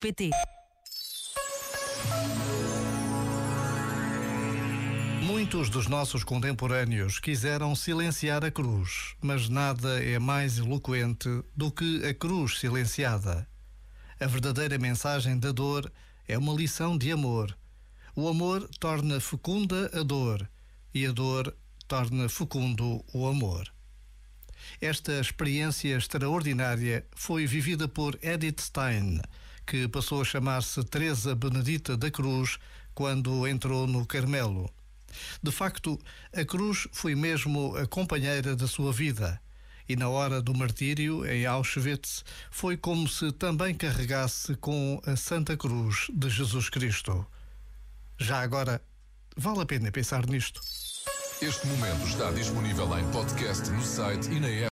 pt Muitos dos nossos contemporâneos quiseram silenciar a cruz, mas nada é mais eloquente do que a cruz silenciada. A verdadeira mensagem da dor é uma lição de amor. O amor torna fecunda a dor e a dor torna fecundo o amor. Esta experiência extraordinária foi vivida por Edith Stein, que passou a chamar-se Teresa Benedita da Cruz quando entrou no Carmelo. De facto, a cruz foi mesmo a companheira da sua vida. E na hora do martírio, em Auschwitz, foi como se também carregasse com a Santa Cruz de Jesus Cristo. Já agora, vale a pena pensar nisto. Este momento está disponível em podcast no site e na app.